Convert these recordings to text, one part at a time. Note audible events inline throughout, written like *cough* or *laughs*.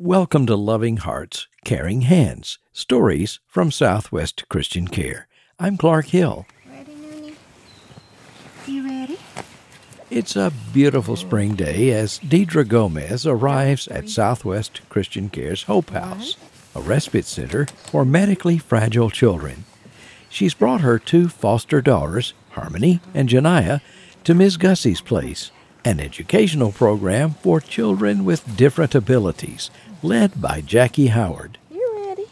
Welcome to Loving Hearts, Caring Hands Stories from Southwest Christian Care. I'm Clark Hill. Ready, Noonie? You ready? It's a beautiful spring day as Deidre Gomez arrives at Southwest Christian Care's Hope House, a respite center for medically fragile children. She's brought her two foster daughters, Harmony and Janiyah, to Ms. Gussie's place, an educational program for children with different abilities, led by Jackie Howard. You ready?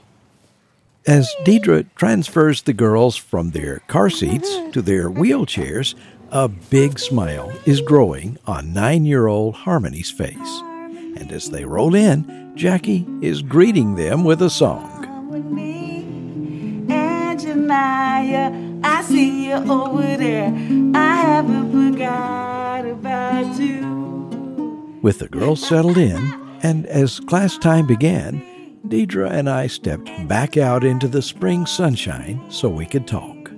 As Deidre transfers the girls from their car seats to their wheelchairs, a big smile is growing on nine year old Harmony's face. And as they roll in, Jackie is greeting them with a song. Come with me, I see you over there. I haven't forgot about you. With the girls settled in, and as class time began, Deidre and I stepped back out into the spring sunshine so we could talk.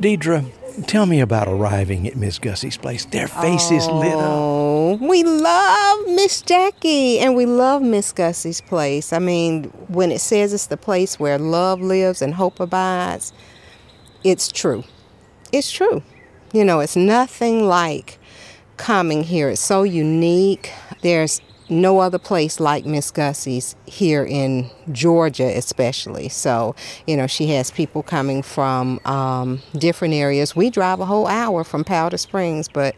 Deidre, tell me about arriving at Miss Gussie's place. Their faces lit up. Oh, we love Miss Jackie and we love Miss Gussie's place. I mean, when it says it's the place where love lives and hope abides, it's true. It's true. You know, it's nothing like coming here. It's so unique. There's no other place like Miss Gussie's here in Georgia, especially. So, you know, she has people coming from um, different areas. We drive a whole hour from Powder Springs, but,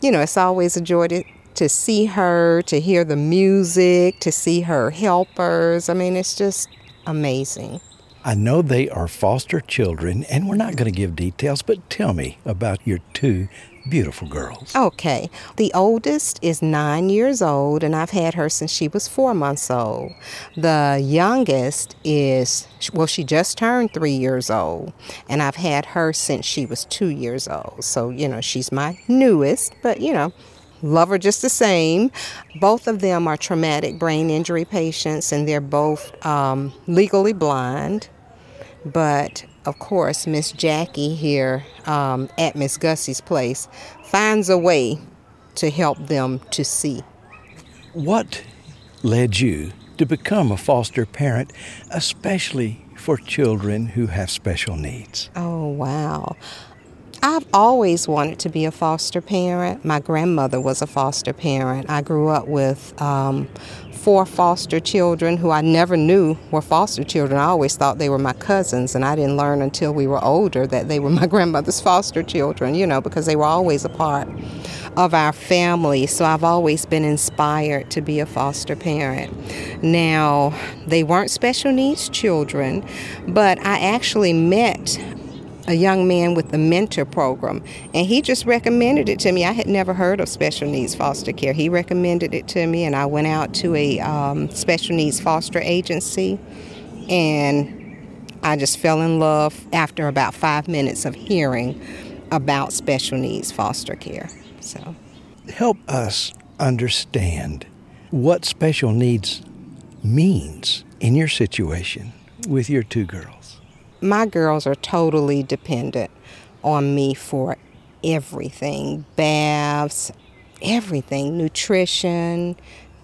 you know, it's always a joy to, to see her, to hear the music, to see her helpers. I mean, it's just amazing. I know they are foster children, and we're not going to give details, but tell me about your two beautiful girls. Okay. The oldest is nine years old, and I've had her since she was four months old. The youngest is, well, she just turned three years old, and I've had her since she was two years old. So, you know, she's my newest, but, you know, love her just the same. Both of them are traumatic brain injury patients, and they're both um, legally blind. But of course, Miss Jackie here um, at Miss Gussie's place finds a way to help them to see. What led you to become a foster parent, especially for children who have special needs? Oh, wow. I've always wanted to be a foster parent. My grandmother was a foster parent. I grew up with um, four foster children who I never knew were foster children. I always thought they were my cousins, and I didn't learn until we were older that they were *laughs* my grandmother's foster children, you know, because they were always a part of our family. So I've always been inspired to be a foster parent. Now, they weren't special needs children, but I actually met a young man with the mentor program and he just recommended it to me. I had never heard of special needs foster care. He recommended it to me and i went out to a um, special needs foster agency and i just fell in love after about five minutes of hearing about special needs foster care so. Help us understand what special needs means in your situation with your two girls. My girls are totally dependent on me for everything baths, everything nutrition,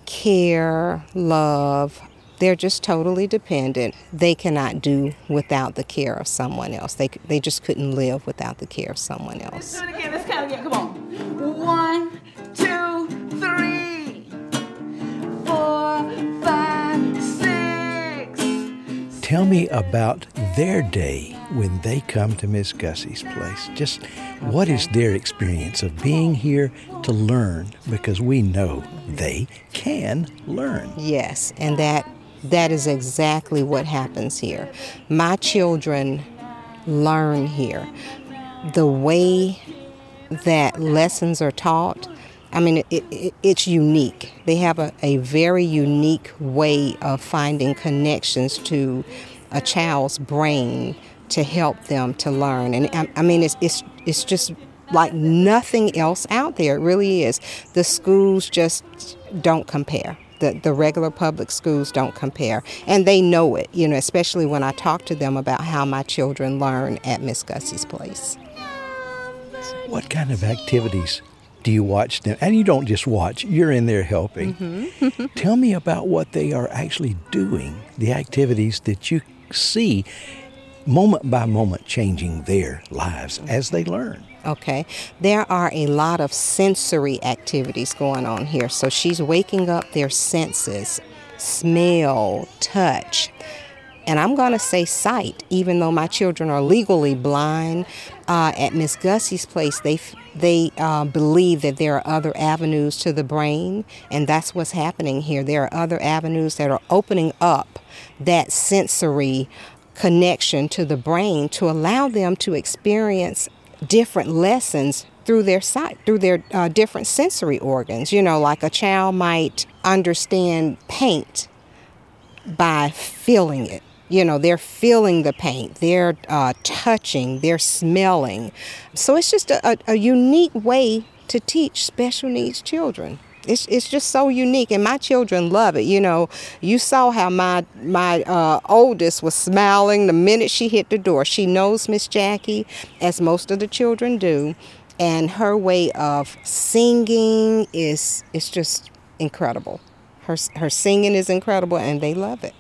care, love. They're just totally dependent. They cannot do without the care of someone else. They, they just couldn't live without the care of someone else. Do it again. Let's count again. Come on. One, two, three, four, five, six. Tell me about their day when they come to Miss Gussie's place. Just what is their experience of being here to learn because we know they can learn. Yes, and that that is exactly what happens here. My children learn here. The way that lessons are taught, I mean, it, it, it's unique. They have a, a very unique way of finding connections to a child's brain to help them to learn. And I, I mean, it's, it's, it's just like nothing else out there. It really is. The schools just don't compare. The, the regular public schools don't compare. And they know it, you know, especially when I talk to them about how my children learn at Miss Gussie's place. What kind of activities do you watch them? And you don't just watch, you're in there helping. Mm-hmm. *laughs* Tell me about what they are actually doing, the activities that you see moment by moment changing their lives as they learn. Okay. There are a lot of sensory activities going on here. So she's waking up their senses smell, touch. And I'm going to say sight, even though my children are legally blind. Uh, at Miss Gussie's place, they they uh, believe that there are other avenues to the brain, and that's what's happening here. There are other avenues that are opening up that sensory connection to the brain to allow them to experience different lessons through their sight, through their uh, different sensory organs. You know, like a child might understand paint by feeling it. You know, they're feeling the paint, they're uh, touching, they're smelling. So it's just a, a, unique way to teach special needs children. It's, it's just so unique and my children love it you know you saw how my my uh, oldest was smiling the minute she hit the door she knows miss jackie as most of the children do and her way of singing is it's just incredible her her singing is incredible and they love it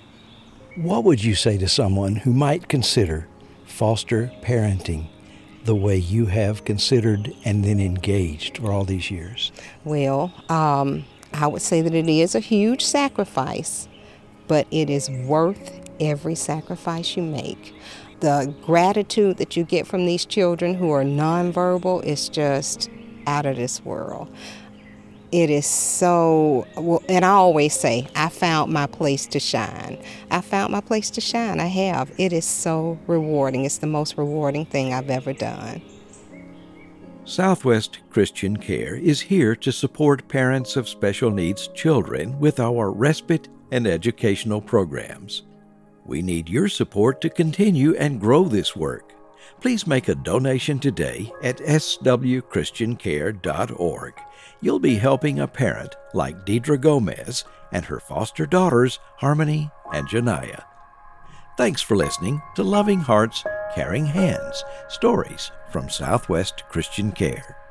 what would you say to someone who might consider foster parenting the way you have considered and then engaged for all these years? Well, um, I would say that it is a huge sacrifice, but it is worth every sacrifice you make. The gratitude that you get from these children who are nonverbal is just out of this world it is so well and i always say i found my place to shine. I found my place to shine. I have. It is so rewarding. It's the most rewarding thing i've ever done. Southwest christian care is here to support parents of special needs children with our respite and educational programs. We need your support to continue and grow this work please make a donation today at swchristiancare.org you'll be helping a parent like Deidre Gomez and her foster daughters, Harmony and Janiyah. Thanks for listening to Loving Hearts, Caring Hands Stories from Southwest Christian Care.